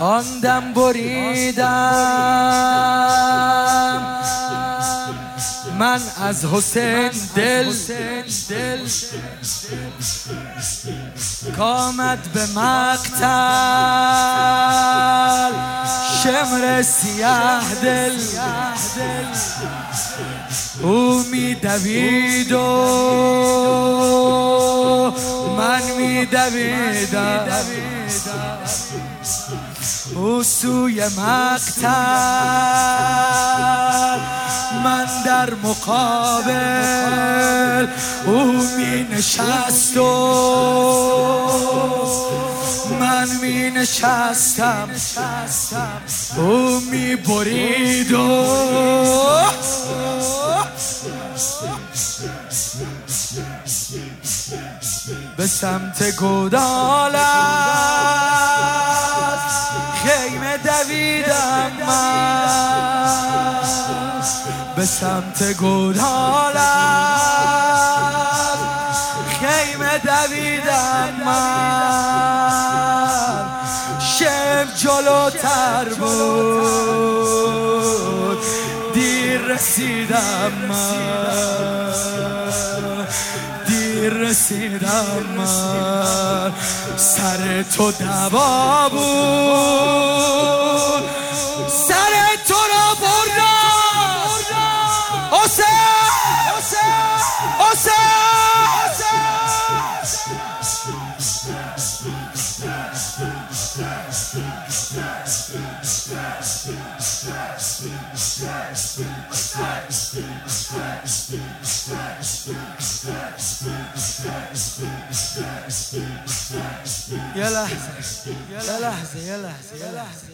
آندم بریدم. من از حسین دل کامد به مقتل. شمر سیاه دل. او می دوید و من می دویدم او سوی مقتل من در مقابل. او می نشست و من می نشستم او می برید و به سمت گودالت خیمه دویدم من. به سمت گودالت خیمه دویدم من. جلوتر بود. دیر رسیدم من. رسیدم سر تو دوا بود. سر تو را بردم. حسین! حسین! يا لحظة يا لحظة يا لحظة يا لحظة